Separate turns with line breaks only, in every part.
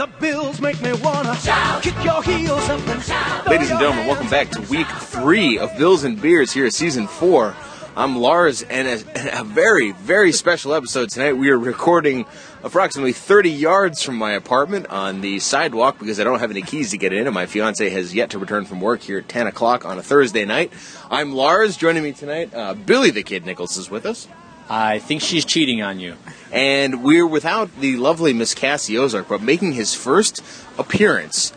The Bills make me wanna shout. kick your heels up and shout.
Ladies and gentlemen, welcome back to week three of Bills and Beers here at season four. I'm Lars, and a, a very, very special episode tonight. We are recording approximately 30 yards from my apartment on the sidewalk because I don't have any keys to get in, and my fiance has yet to return from work here at 10 o'clock on a Thursday night. I'm Lars. Joining me tonight, uh, Billy the Kid Nichols is with us.
I think she's cheating on you.
And we're without the lovely Miss Cassie Ozark, but making his first appearance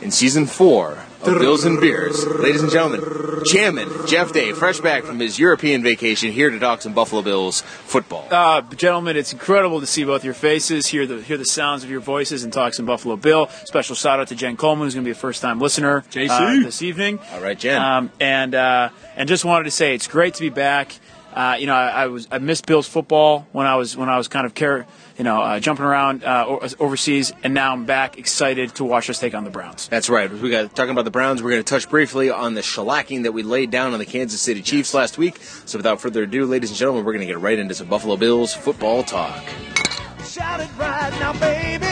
in season four of Bills and Beers. Ladies and gentlemen, Chairman Jeff Day, fresh back from his European vacation, here to talk some Buffalo Bills football.
Uh, gentlemen, it's incredible to see both your faces, hear the hear the sounds of your voices, and talk some Buffalo Bill. Special shout out to Jen Coleman, who's going to be a first time listener
JC.
uh, this evening.
All right, Jen.
Um, and uh, and just wanted to say it's great to be back. Uh, you know, I, I was I missed Bills football when I was when I was kind of care, you know, uh, jumping around uh, overseas, and now I'm back, excited to watch us take on the Browns.
That's right. We got talking about the Browns. We're going to touch briefly on the shellacking that we laid down on the Kansas City Chiefs last week. So, without further ado, ladies and gentlemen, we're going to get right into some Buffalo Bills football talk.
Shout it right now, baby.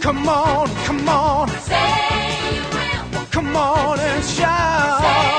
Come on, come on. Come on and shout.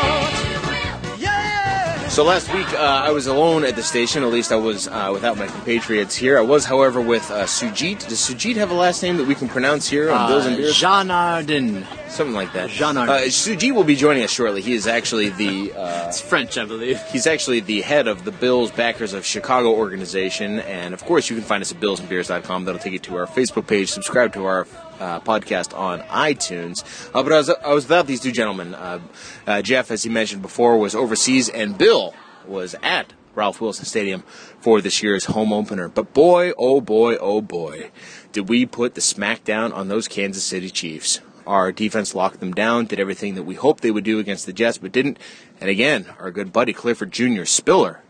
So last week uh, I was alone at the station. At least I was uh, without my compatriots here. I was, however, with uh, Sujit. Does Sujit have a last name that we can pronounce here on Bills and Beers?
Janardin.
Something like that.
Jean
Uh, Sujit will be joining us shortly. He is actually the uh,
It's French, I believe.
he's actually the head of the Bills Backers of Chicago organization, and of course you can find us at billsandbeers.com. That'll take you to our Facebook page. Subscribe to our uh, podcast on iTunes. Uh, but I was I was without these two gentlemen. Uh, uh, Jeff, as he mentioned before, was overseas, and Bill was at Ralph Wilson Stadium for this year's home opener. But boy, oh boy, oh boy, did we put the smackdown on those Kansas City Chiefs. Our defense locked them down, did everything that we hoped they would do against the Jets, but didn't. And again, our good buddy Clifford Jr. Spiller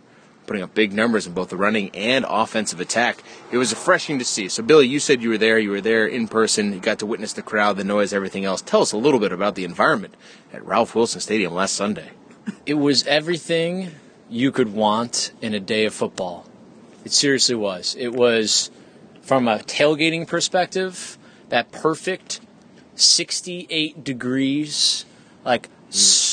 putting up big numbers in both the running and offensive attack. It was refreshing to see. So, Billy, you said you were there. You were there in person. You got to witness the crowd, the noise, everything else. Tell us a little bit about the environment at Ralph Wilson Stadium last Sunday.
It was everything you could want in a day of football. It seriously was. It was, from a tailgating perspective, that perfect 68 degrees. Like, s-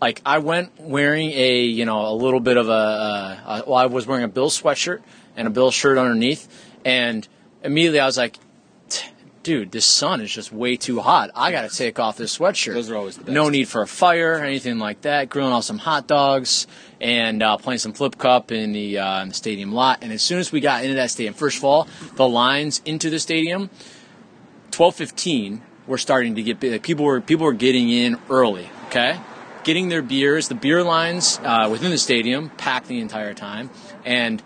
like I went wearing a you know a little bit of a, uh, uh, well I was wearing a Bill sweatshirt and a Bill shirt underneath, and immediately I was like, dude, this sun is just way too hot. I got to take off this sweatshirt.
Those are always the best.
No need for a fire or anything like that. Grilling off some hot dogs and uh, playing some flip cup in the, uh, in the stadium lot. And as soon as we got into that stadium, first of all, the lines into the stadium, twelve fifteen, were starting to get big. People were people were getting in early. Okay, getting their beers. The beer lines uh, within the stadium packed the entire time, and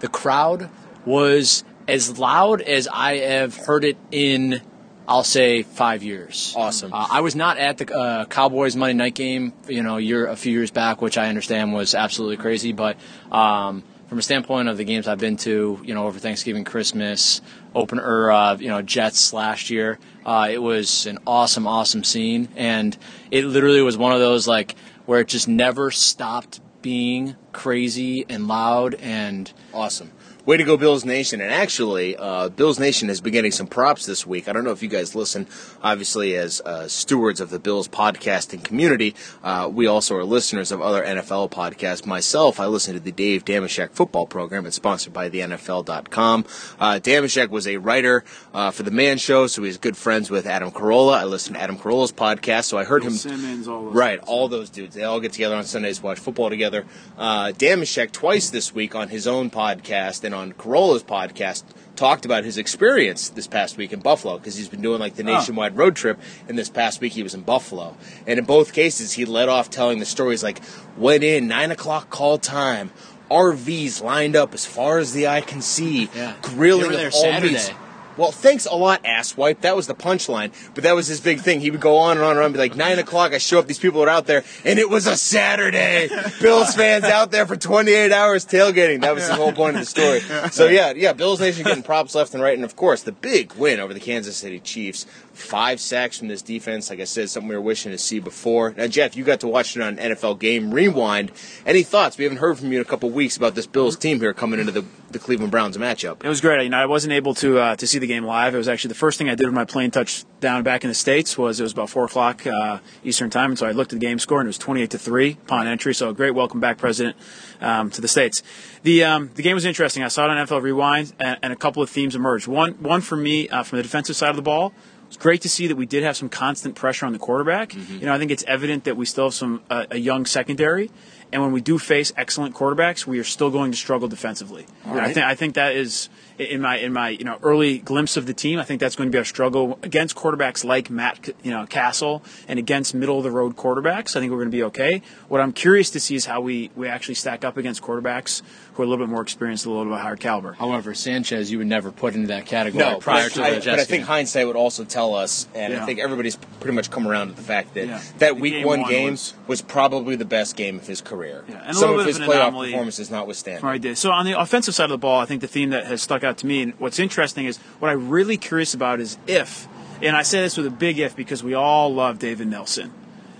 the crowd was as loud as I have heard it in. I'll say five years.
Awesome.
Uh, I was not at the uh, Cowboys Monday night game, you know, year a few years back, which I understand was absolutely crazy. But um, from a standpoint of the games I've been to, you know, over Thanksgiving, Christmas, open or uh, you know Jets last year, uh, it was an awesome, awesome scene, and it literally was one of those like where it just never stopped being crazy and loud and
Awesome. Way to go, Bills Nation. And actually, uh, Bills Nation has been getting some props this week. I don't know if you guys listen, obviously, as uh, stewards of the Bills podcasting community. Uh, we also are listeners of other NFL podcasts. Myself, I listen to the Dave Dameshek football program. It's sponsored by the NFL.com. Uh, Dameshek was a writer uh, for The Man Show, so he's good friends with Adam Carolla. I listen to Adam Carolla's podcast, so I heard him.
Simmons, all those
Right,
guys.
all those dudes. They all get together on Sundays, watch football together. Uh, Dameshek twice this week on his own podcast and on Carolla's podcast talked about his experience this past week in Buffalo because he's been doing like the nationwide road trip, and this past week he was in Buffalo. And in both cases, he led off telling the stories like went in nine o'clock call time. RVs lined up as far as the eye can see,
Yeah.
grilling of
there
all
Saturday.
meats. Well, thanks a lot, asswipe. That was the punchline. But that was his big thing. He would go on and on and on, be like, 9 o'clock, I show up, these people are out there, and it was a Saturday. Bills fans out there for 28 hours tailgating. That was the whole point of the story. So, yeah, yeah, Bills Nation getting props left and right. And, of course, the big win over the Kansas City Chiefs. Five sacks from this defense. Like I said, something we were wishing to see before. Now, Jeff, you got to watch it on NFL Game Rewind. Any thoughts? We haven't heard from you in a couple weeks about this Bills team here coming into the, the Cleveland Browns matchup.
It was great. You know, I wasn't able to uh, to see the game live. It was actually the first thing I did when my plane touched down back in the states. Was it was about four o'clock uh, Eastern time, and so I looked at the game score and it was 28 to three upon entry. So a great welcome back, President, um, to the states. The um, the game was interesting. I saw it on NFL Rewind, and, and a couple of themes emerged. One one for me uh, from the defensive side of the ball. It's great to see that we did have some constant pressure on the quarterback.
Mm-hmm.
You know, I think it's evident that we still have some uh, a young secondary, and when we do face excellent quarterbacks, we are still going to struggle defensively. And I think I think that is in my in my you know early glimpse of the team. I think that's going to be our struggle against quarterbacks like Matt you know Cassel and against middle of the road quarterbacks. I think we're going to be okay. What I'm curious to see is how we we actually stack up against quarterbacks who are a little bit more experienced, a little bit higher caliber.
However, Sanchez, you would never put into that category no, prior
but
to
I,
the
but I think
game.
hindsight would also tell us, and I think everybody's pretty much come around to the fact that
Yeah.
that
The
week
game
one
one
game
was-
was, probably the best game of his career.
Yeah, and a
Some
little
of
bit
his
of an
playoff
anomaly.
performances notwithstanding.
Right there. So on the offensive side of the ball, I think the theme that has stuck out to me, and what's interesting is what I'm really curious about is if, and I say this with a big if because we all love David Nelson.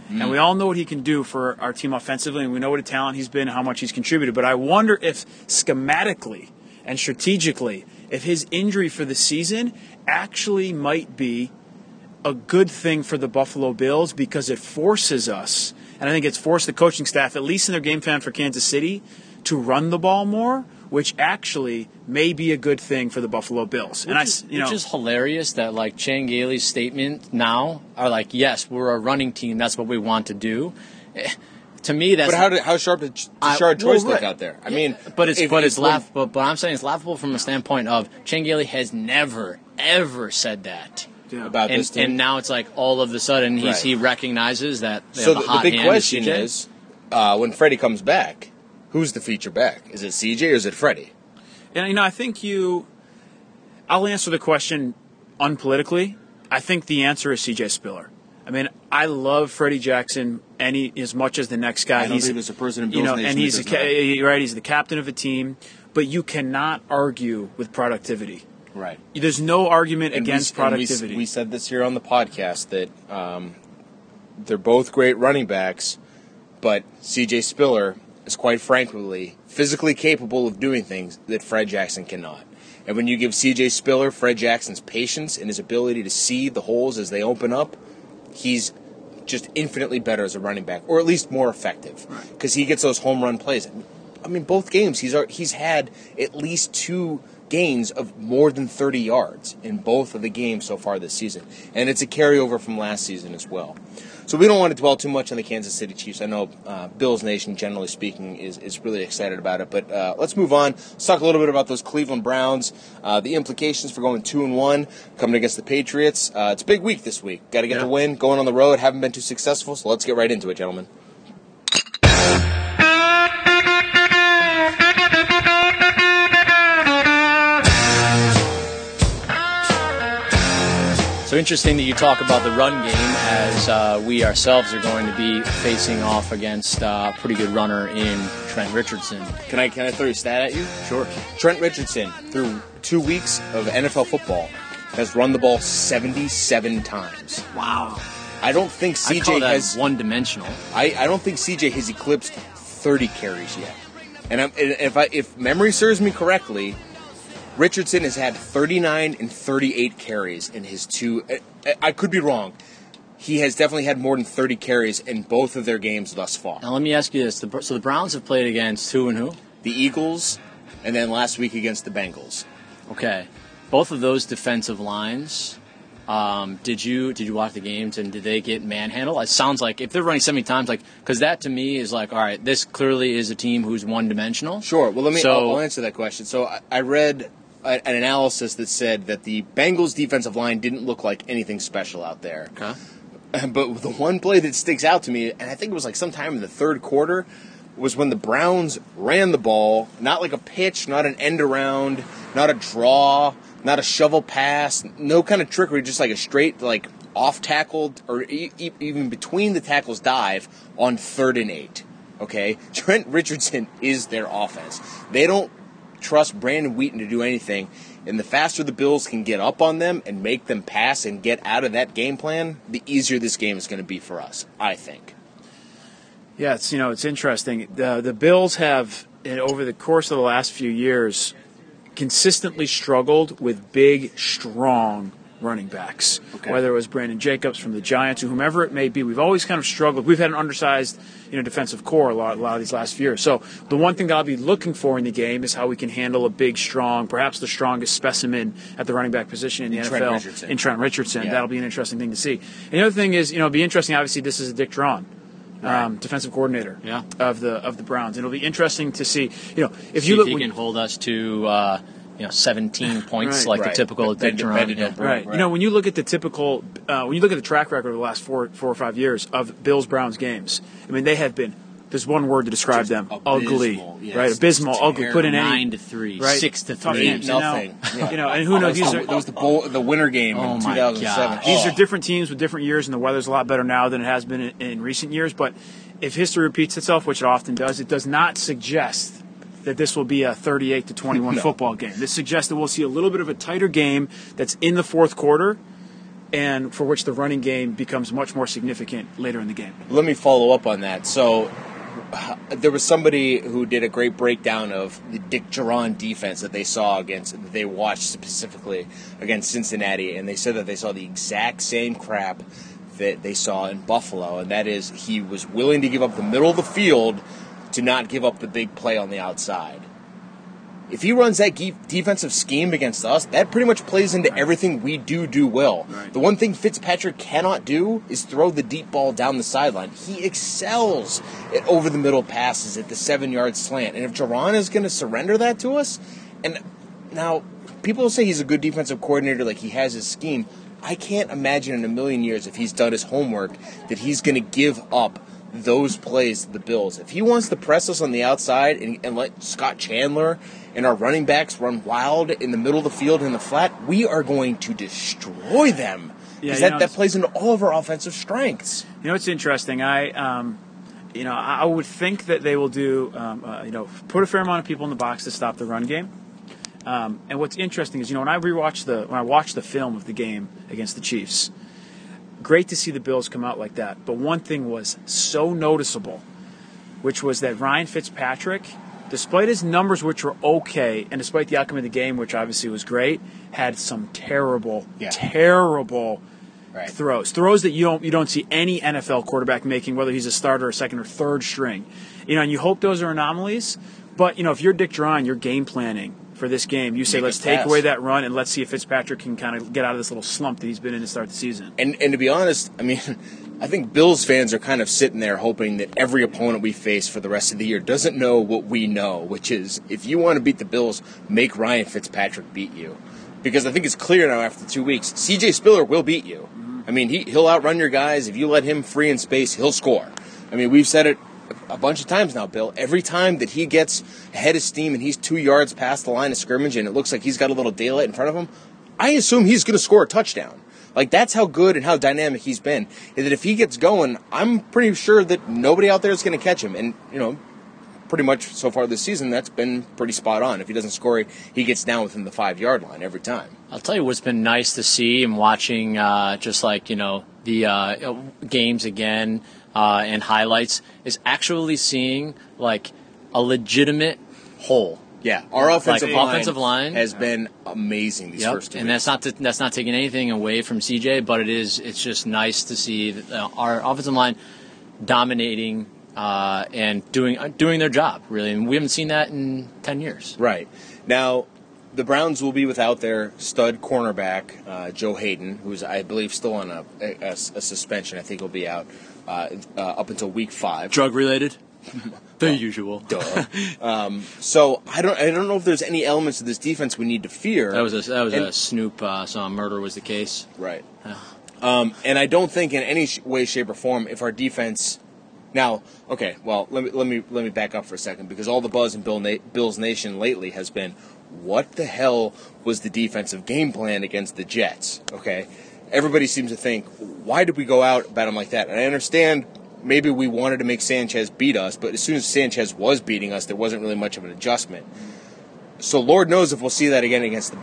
And we all know what he can do for our team offensively, and we know what a talent he's been, how much he's contributed. But I wonder if schematically and strategically, if his injury for the season actually might be a good thing for the Buffalo Bills because it forces us, and I think it's forced the coaching staff, at least in their game plan for Kansas City, to run the ball more, which actually may be a good thing for the Buffalo Bills. and I,
Which
s-
is,
you know,
which is hilarious that like Chan Gailey's statement now are like, yes, we're a running team. That's what we want to do. Eh, To me, that's
But how did how sharp did Ch-
I-
Shard
well,
Choice look out there? I mean,
but it's
if-
but it's
if
laugh. But, but I'm saying it's laughable from a standpoint of Chan Gailey has never ever said that.
yeah.
about
And,
this team.
and now it's like all of a sudden he's,
Right.
he recognizes that they
so
have a
the, the big
hand
question is, uh, when Freddie comes back, who's the feature back? Is it CJ or is it Freddie?
And you know, I think you. I'll answer the question unpolitically. I think the answer is C.J. Spiller. I mean, I love Freddie Jackson any as much as the next guy.
I don't
he's
think there's a person in
you know,
Nation
and he's a,
does
ca-
not.
right. He's the captain of a team, but you cannot argue with productivity.
Right.
There's no argument
And
against
we-
productivity.
We, said this here on the podcast that um, they're both great running backs, but CJ Spiller is quite frankly physically capable of doing things that Fred Jackson cannot. And when you give CJ Spiller Fred Jackson's patience and his ability to see the holes as they open up, he's just infinitely better as a running back, or at least more effective, because he gets those home run plays. I mean, both games he's he's had at least two gains of more than 30 yards in both of the games so far this season, and it's a carryover from last season as well. So we don't want to dwell too much on the Kansas City Chiefs. I know uh, Bills Nation, generally speaking, is, is really excited about it. But uh, let's move on. Let's talk a little bit about those Cleveland Browns. Uh, the implications for going two and one, coming against the Patriots. Uh, it's a big week this week. Got to get
Yeah.
the win. Going on the road, haven't been too successful. So let's get right into it, gentlemen.
Interesting that you talk about the run game as uh, we ourselves are going to be facing off against uh, a pretty good runner in Trent Richardson.
Can I can I throw a stat at you?
sure.
Trent Richardson, through two weeks of NFL football, has run the ball 77 times.
Wow.
I don't think CJ has.
one-dimensional.
I, I don't think CJ has eclipsed 30 carries yet. And, I'm, and if I if memory serves me correctly, Richardson has had 39 and 38 carries in his two. I, could be wrong. He has definitely had more than 30 carries in both of their games thus far.
Now let me ask you this: so the Browns have played against who and who?
The Eagles, and then last week against the Bengals.
Okay, both of those defensive lines. Um, did you did you watch the games and did they get manhandled? It sounds like if they're running so many times, like because that to me is like, all right, this clearly is a team who's one dimensional.
Sure. Well, let me.
So-
I'll, I'll answer that question. So I, I read a, an analysis that said that the Bengals' defensive line didn't look like anything special out there.
Okay.
But the one play that sticks out to me, and I think it was like sometime in the third quarter, was when the Browns ran the ball, not like a pitch, not an end around, not a draw, not a shovel pass, no kind of trickery, just like a straight like off tackled or e- e- even between the tackles dive on third and eight. Okay, Trent Richardson is their offense. They don't trust Brandon Weeden to do anything. And the faster the Bills can get up on them and make them pass and get out of that game plan, the easier this game is going to be for us, I think.
Yeah, it's you know it's interesting. The the Bills have over the course of the last few years consistently struggled with big, strong running backs.
Okay.
Whether it was Brandon Jacobs from the Giants or whomever it may be, we've always kind of struggled. We've had an undersized, you know, defensive core a lot, a lot of these last few years. So the one thing that I'll be looking for in the game is how we can handle a big, strong, perhaps the strongest specimen at the running back position in the
In
NFL
Trent Richardson.
in Trent Richardson.
Yeah.
That'll be an interesting thing to see. And the other thing is, you know, it'll be interesting. Obviously, this is a Dick Jauron. Um, defensive coordinator
Yeah.
of the of the Browns. And it'll be interesting to see. You know, if
See
you
if
look,
he
when-
can hold us to uh, you know 17 points
Right.
like
Right.
the typical
Bend-
Dick
Jauron.
Yeah.
Right.
Right.
You know, when you look at the typical, uh, when you look at the track record of the last four, four or five years of Bills Browns games, I mean, they have been. There's one word to describe
Just
them:
abysmal,
ugly.
yes.
Right, abysmal,
Just
ugly. Put in any
Nine to three,
right?
six to three.
games, you know?
Nothing. Yeah.
You know, and who knows?
That was,
These
the,
are
that was the, bowl, the winter game
Oh
in 2007.
gosh.
These
Oh.
are different teams with different years, and the weather's a lot better now than it has been in, in recent years. But if history repeats itself, which it often does, it does not suggest that this will be a 38 to 21
No.
football game. This suggests that we'll see a little bit of a tighter game that's in the fourth quarter, and for which the running game becomes much more significant later in the game.
Let me follow up on that. So, there was somebody who did a great breakdown of the Dick Jauron defense that they saw against, that they watched specifically against Cincinnati, and they said that they saw the exact same crap that they saw in Buffalo, and that is he was willing to give up the middle of the field to not give up the big play on the outside. If he runs that ge- defensive scheme against us, that pretty much plays into everything we do do well.
Right.
The one thing Fitzpatrick cannot do is throw the deep ball down the sideline. He excels at over the middle passes at the seven yard slant. And if Jauron is going to surrender that to us, and now people say he's a good defensive coordinator, like he has his scheme. I can't imagine in a million years if he's done his homework that he's going to give up those plays to the Bills. If he wants to press us on the outside and, and let Scott Chandler and our running backs run wild in the middle of the field in the flat, we are going to destroy them. Because
you
that,
know,
that plays into all of our offensive strengths.
You know, it's interesting. I, um, you know, I I would think that they will do, um, uh, you know, put a fair amount of people in the box to stop the run game. Um, and what's interesting is, you know, when I rewatch the when I watch the film of the game against the Chiefs, great to see the Bills come out like that. But one thing was so noticeable, which was that Ryan Fitzpatrick, despite his numbers, which were okay, and despite the outcome of the game, which obviously was great, had some terrible,
Yeah.
terrible
Right.
throws. Throws that you don't you don't see any NFL quarterback making, whether he's a starter or second or third string. You know, and you hope those are anomalies. But you know, if you're Dick Jauron, you're game planning for this game. You say,
Make
let's take
pass.
away that run and let's see if Fitzpatrick can kind of get out of this little slump that he's been in to start the season.
And and to be honest, I mean, I think Bills fans are kind of sitting there hoping that every opponent we face for the rest of the year doesn't know what we know, which is if you want to beat the Bills, make Ryan Fitzpatrick beat you. Because I think it's clear now after two weeks, CJ Spiller will beat you. Mm-hmm. I mean, he, he'll outrun your guys. If you let him free in space, he'll score. I mean, we've said it a bunch of times now, Bill. Every time that he gets ahead of steam and he's two yards past the line of scrimmage and it looks like he's got a little daylight in front of him, I assume he's going to score a touchdown. Like that's how good and how dynamic he's been. Is that if he gets going, I'm pretty sure that nobody out there is going to catch him. And you know, pretty much so far this season, that's been pretty spot on. If he doesn't score, he gets down within the five yard line every time.
I'll tell you what's been nice to see and watching uh, just like you know the uh, games again uh, and highlights is actually seeing like a legitimate hole.
Yeah, our offensive,
Like,
line,
offensive line-
has been amazing these
Yep.
first two
and
weeks.
that's not to, that's not taking anything away from CJ, but it is it's just nice to see that, uh, our offensive line dominating uh, and doing uh, doing their job really, and we haven't seen that in ten years.
Right. Now, the Browns will be without their stud cornerback, uh, Joe Haden, who's, I believe, still on a, a, a suspension. I think he'll be out uh, uh, up until week five.
Drug related, the usual.
Duh. um, so I don't, I don't know if there's any elements of this defense we need to fear.
That was a that was a Snoop uh, some murder was the case.
Right. Um, and I don't think in any sh- way, shape, or form, if our defense. Now, okay, well, let me let me let me back up for a second because all the buzz in Bill Na- Bills Nation lately has been, what the hell was the defensive game plan against the Jets? Okay, everybody seems to think, why did we go out about them like that? And I understand maybe we wanted to make Sanchez beat us, but as soon as Sanchez was beating us, there wasn't really much of an adjustment. So Lord knows if we'll see that again against the,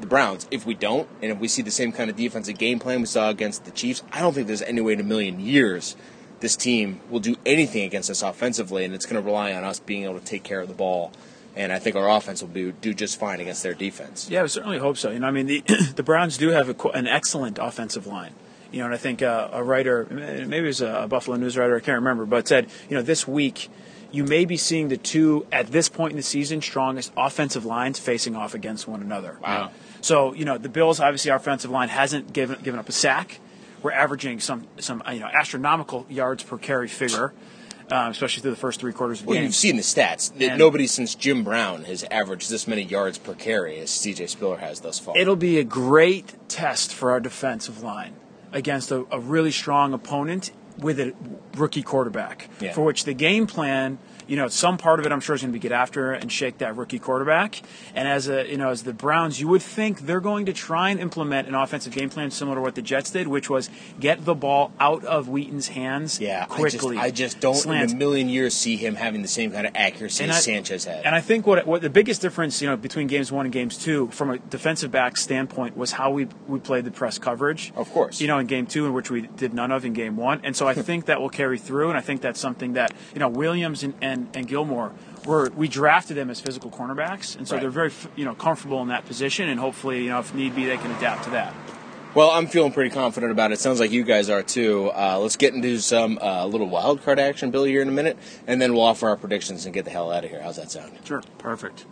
the Browns. If we don't, and if we see the same kind of defensive game plan we saw against the Chiefs, I don't think there's any way in a million years this team will do anything against us offensively, and it's going to rely on us being able to take care of the ball and I think our offense will be, do just fine against their defense.
Yeah, we certainly hope so. You know, I mean, the the Browns do have a, an excellent offensive line. You know, and I think uh, a writer, maybe it was a Buffalo News writer, I can't remember, but said, you know, this week you may be seeing the two at this point in the season strongest offensive lines facing off against one another.
Wow.
So you know, the Bills obviously our offensive line hasn't given given up a sack. We're averaging some some you know astronomical yards per carry figure. Um, especially through the first three quarters of the
Well,
game.
you've seen the stats.
And-
Nobody since Jim Brown has averaged this many yards per carry as C.J. Spiller has thus far.
It'll be a great test for our defensive line against a, a really strong opponent with a rookie quarterback.
Yeah.
For which the game plan, you know, some part of it I'm sure is going to be get after and shake that rookie quarterback. And as a, you know, as the Browns, you would think they're going to try and implement an offensive game plan similar to what the Jets did, which was get the ball out of Weeden's hands
yeah,
quickly.
I just, I just don't
Slants.
in a million years see him having the same kind of accuracy
And
as
I-
Sanchez had.
And I think what what the biggest difference, you know, between games one and games two, from a defensive back standpoint, was how we we played the press coverage.
Of course.
You know, in game two, in which we did none of in game one, and so I think that will carry through, and I think that's something that you know Williams and and, and Gilmore. Were, we drafted them as physical cornerbacks, and so
Right.
they're very, you know, comfortable in that position, and hopefully, you know, if need be, they can adapt to that.
Well, I'm feeling pretty confident about it. Sounds like you guys are too. Uh, let's get into some uh, little wild card action, Billy, here in a minute, and then we'll offer our predictions and get the hell out of here. How's that sound?
Sure, perfect.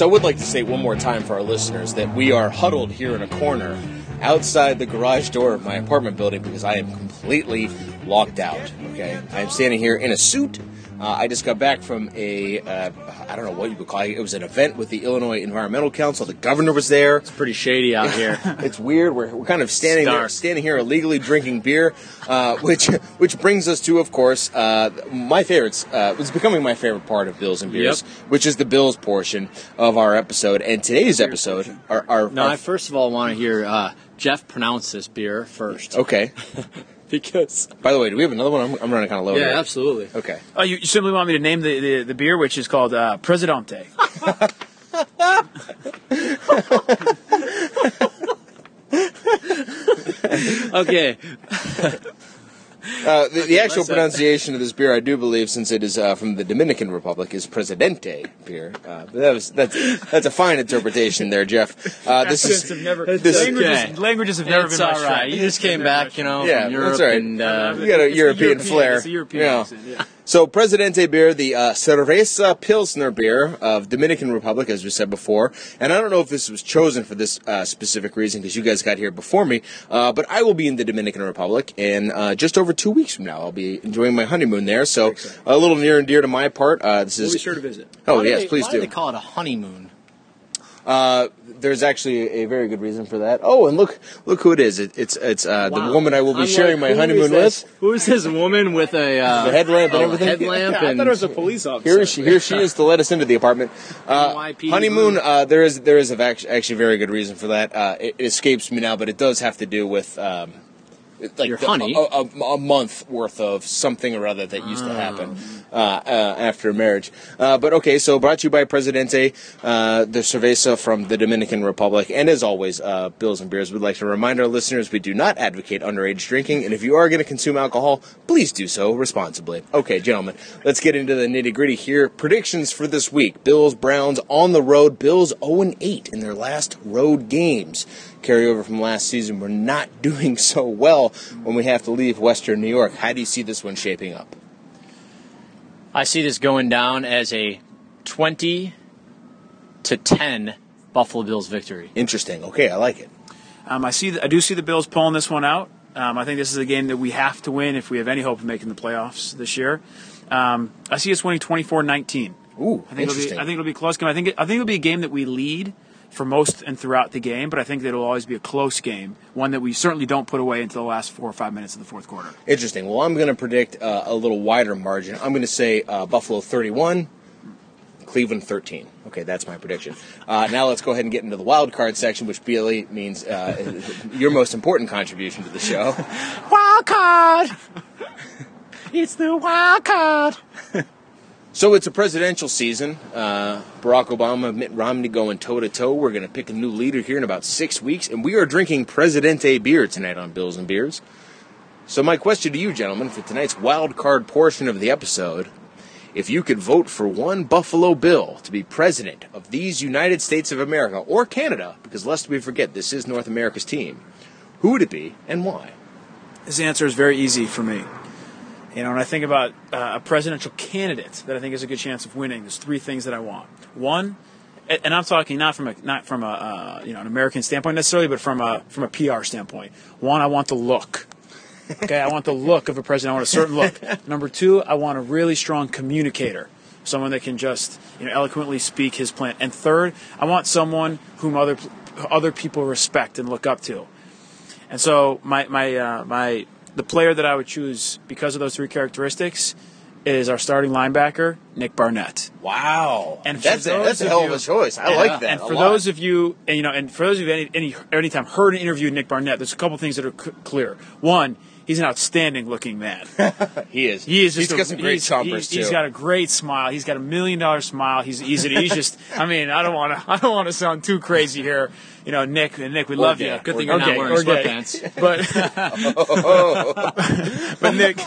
So I would like to say one more time for our listeners that we are huddled here in a corner outside the garage door of my apartment building because I am completely locked out. Okay, I am standing here in a suit. Uh, I just got back from a uh, I don't know what you would call it. It was an event with the Illinois Environmental Council. The governor was there.
It's pretty shady out here.
It's weird. We're, we're kind of standing there, standing here illegally drinking beer, uh, which which brings us to, of course, uh, my favorites. Uh, it's becoming my favorite part of Bills and Beers,
Yep.
which is the Bills portion of our episode. And today's episode, our, our,
no,
our-
I first of all want to hear uh, Jeff pronounce this beer first.
okay.
Because
By the way, do we have another one? I'm, I'm running kind of low.
yeah,
here.
absolutely.
Okay.
Oh, you, you simply want me to name the, the, the beer, which is called uh, Presidente.
Okay,
Uh, the, the actual pronunciation of this beer, I do believe, since it is uh, from the Dominican Republic, is Presidente beer. Uh, but that was that's that's a fine interpretation there, Jeff. Uh, this is
have never,
this-
languages,
okay.
languages have never
it's
been
all right.
strength.
You just came back, you know,
Yeah,
from Europe,
that's right.
and uh,
You got a
It's
European flair.
It's a European
Yeah.
accent, yeah.
So, Presidente beer, the uh, Cerveza Pilsner beer of Dominican Republic, as we said before. And I don't know if this was chosen for this uh, specific reason because you guys got here before me, uh, but I will be in the Dominican Republic in uh, just over two weeks from now. I'll be enjoying my honeymoon there. So, a little near and dear to my part. Uh, this
We'll
is.
be sure to visit.
Oh
why
yes,
they-
please
why
do.
they call it a honeymoon?
Uh, there's actually a very good reason for that. Oh, and look, look who it is. It, it's it's uh, the woman I will be
I'm
sharing
like,
my honeymoon with.
Who is this woman with a uh,
The headlamp and
a
everything?
Headlamp
I
and
thought it was a police officer.
Here she, here she is to let us into the apartment. Uh,
NYPD.
honeymoon. Uh, there is there is a vac- actually very good reason for that. Uh, it, it escapes me now, but it does have to do with um, like
Your
the-
honey?
A, a, a month worth of something or other that used to happen uh, uh, after marriage. Uh, but okay, so brought to you by Presidente, uh, the cerveza from the Dominican Republic, and as always, uh, Bills and Beers. We'd like to remind our listeners we do not advocate underage drinking, and if you are going to consume alcohol, please do so responsibly. Okay, gentlemen, let's get into the nitty gritty here. Predictions for this week: Bills Browns on the road. Bills 0 8 in their last road games. Carryover from last season. We're not doing so well when we have to leave Western New York. How do you see this one shaping up?
I see this going down as a 20 to 10 Buffalo Bills victory.
Interesting. Okay, I like it.
Um, I see. The, I do see the Bills pulling this one out. Um, I think this is a game that we have to win if we have any hope of making the playoffs this year. Um, I see us winning 24-19.
Ooh,
I think it'll be.
interesting.
I think it'll be a close game. I think. It, I think it'll be a game that we lead for most and throughout the game, but I think that it'll always be a close game, one that we certainly don't put away until the last four or five minutes of the fourth quarter.
Interesting. Well, I'm going to predict uh, a little wider margin. I'm going to say uh, Buffalo 31, Cleveland 13. Okay, that's my prediction. Uh, now let's go ahead and get into the wild card section, which Billy means uh, your most important contribution to the show.
Wild card. it's the wild card.
So it's a presidential season. Uh, Barack Obama, Mitt Romney going toe to toe. We're going to pick a new leader here in about six weeks, and we are drinking Presidente beer tonight on Bills and Beers. So my question to you, gentlemen, for tonight's wild card portion of the episode: If you could vote for one Buffalo Bill to be president of these United States of America or Canada, because lest we forget this is North America's team, who would it be and why?
This answer is very easy for me. You know, when I think about uh, a presidential candidate that I think has a good chance of winning, there's three things that I want. One, and I'm talking not from a not from a uh, you know an American standpoint necessarily, but from a from a PR standpoint. One, I want the look. Okay, I want the look of a president. I want a certain look. Number two, I want a really strong communicator, someone that can just you know eloquently speak his plan. And third, I want someone whom other other people respect and look up to. And so my my uh, my the player that I would choose because of those three characteristics is our starting linebacker Nick Barnett.
Wow,
And
that's a, that's a
of
hell
you-
of a choice. I like that.
And for those of you, and you know, and for those of you any any anytime heard an interview with Nick Barnett, there's a couple things that are c- clear. One, he's an outstanding looking man.
he is,
He is just
he's
a,
got some great chompers
he's-
too.
He's got a great smile. He's got a million dollar smile. He's he's he's just. I mean, I don't want to I don't want to sound too crazy here. You know, Nick, Nick, we love
gay.
you.
Good thing
Or
you're not
gay,
wearing
or gay.
sweatpants.
But but Nick,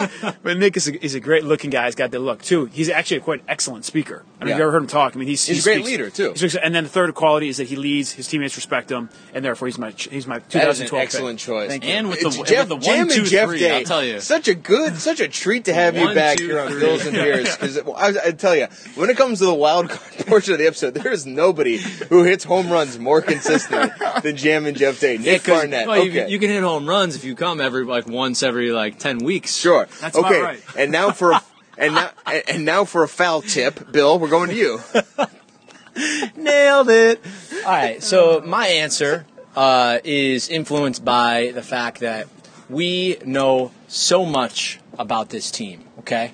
but Nick is a, he's a great looking guy. He's got the look too. He's actually a quite excellent speaker. I mean,
Yeah.
you've ever heard him talk? I mean, he's
He's
he
a great
speaks-
leader, too.
speaks- and then the third quality is that he leads. His teammates respect him, and therefore he's my he's my 2012
That is an
pick.
excellent choice.
Thank you.
And with the,
It's
with
Jeff,
the one,
Jam
two,
and Jeff
three,
Day.
I'll tell you.
Such a good, such a treat to have you back
two,
here on
three.
Bills and Beers. Because I, I tell you, when it comes to the wild card portion of the episode, there is nobody who hits home runs more consistently than Jam and Jeff Day. Nick
'Cause,
Barnett.
well, you-
okay.
you, can hit home runs if you come every like once every like ten weeks.
Sure.
That's
okay.
right.
And now for a, and now and and now for a foul tip, Bill. We're going to you.
Nailed it. All right. So my answer uh, is influenced by the fact that we know so much about this team. Okay,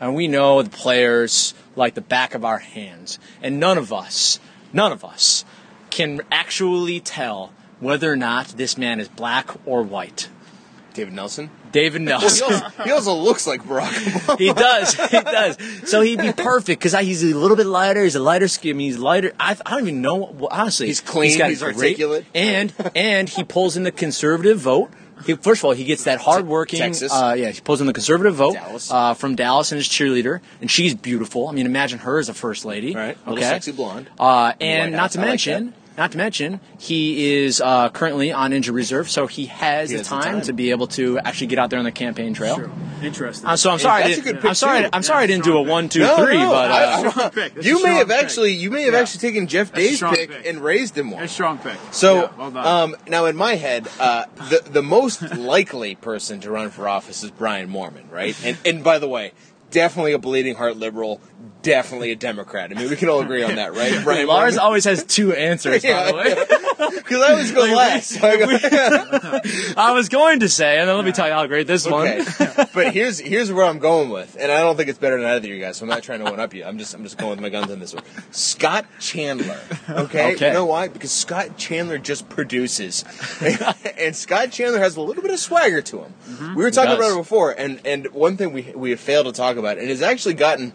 and we know the players like the back of our hands, and none of us, none of us, can actually tell whether or not this man is black or white.
David Nelson.
David
Well,
Nelson.
he, also, he also looks like Barack Obama.
He does. He does. So he'd be perfect because he's a little bit lighter. He's a lighter skin. He's lighter. I, I don't even know. well, Honestly,
He's clean,
got
he's
great-
articulate.
and and he pulls in the conservative vote. He, first of all, he gets that hardworking.
Texas.
Uh, yeah, he pulls in the conservative vote
Dallas.
Uh, from Dallas and his cheerleader, and she's beautiful. I mean, imagine her as a first lady.
Right. Little
Okay.
sexy blonde.
Uh,
In
and not to
like
mention.
that.
Not to mention, he is uh, currently on injury reserve, so he has
He
the
has the
time,
time.
to be able to actually get out there on the campaign trail.
True. Interesting.
Uh, so I'm sorry. I
that's a
didn't-
good pick,
I'm sorry.
too.
I'm sorry. I didn't do a
strong
one, two,
No,
three,
no,
but uh,
I- I-
pick.
You may have
pick.
actually, you may have
Yeah.
actually taken Jeff
That's
Day's pick,
pick.
and raised him one.
a strong pick.
So,
Yeah, well
um, now in my head, uh, the the most likely person to run for office is Brian Moorman, right? And and by the way, definitely a bleeding heart liberal, definitely a Democrat. I mean, we can all agree on that, right? Brian
Lars always has two answers. By the way,
because I always go last. So I go,
I was going to say, and then let me tell you how great this one.
okay, but here's here's where I'm going with, and I don't think it's better than either of you guys. So I'm not trying to one up you. I'm just I'm just going with my guns on this one. Scott Chandler. Okay,
Okay.
you know why? Because Scott Chandler just produces, and Scott Chandler has a little bit of swagger to him. Mm-hmm. We were talking about it before, and and one thing we we have failed to talk about, and has actually gotten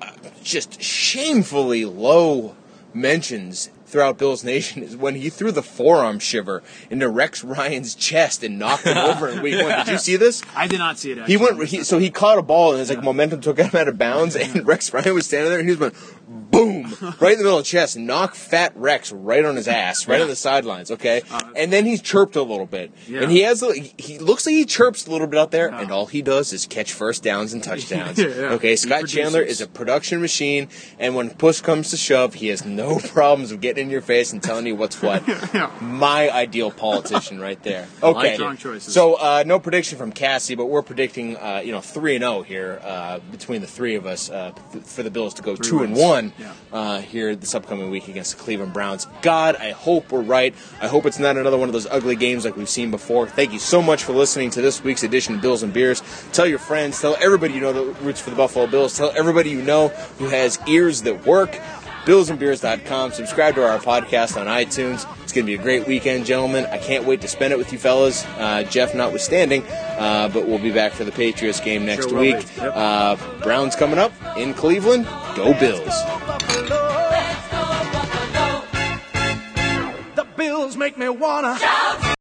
uh, just shamefully low mentions throughout Bill's Nation is when he threw the forearm shiver into Rex Ryan's chest and knocked him over in week one. Did you see this?
I did not see it.
He went. He, so he caught a ball, and it's like momentum took him out of bounds, and Rex Ryan was standing there, and he was going boom right in the middle of the chest, knock Fat Rex right on his ass, right on the sidelines. Okay, and then he chirped a little bit,
Yeah.
and he has. a- He looks like he chirps a little bit out there, and all he does is catch first downs and touchdowns.
Yeah, yeah.
Okay, Scott. Chandler is a production machine, and when push comes to shove, he has no problems of getting in your face and telling you what's what.
Yeah.
My ideal politician, right there. Okay,
choices.
so uh, no prediction from Cassie, but we're predicting uh, you know three and zero here uh, between the three of us uh, th- for the Bills to go two and one
Yeah.
Uh, here this upcoming week against the Cleveland Browns. God, I hope we're right. I hope it's not another one of those ugly games like we've seen before. Thank you so much for listening to this week's edition of Bills and Beers. Tell your friends, tell everybody you know that roots for the Buffalo Bills, tell everybody you know who has ears that work. billsandbeers.com. Subscribe to our podcast on iTunes. It's going to be a great weekend, gentlemen. I can't wait to spend it with you fellas, uh, Jeff notwithstanding. Uh, but we'll be back for the Patriots game next
Sure
week.
Yep.
Uh, Browns coming up in Cleveland. Go
Bills. Make me wanna.
Shout,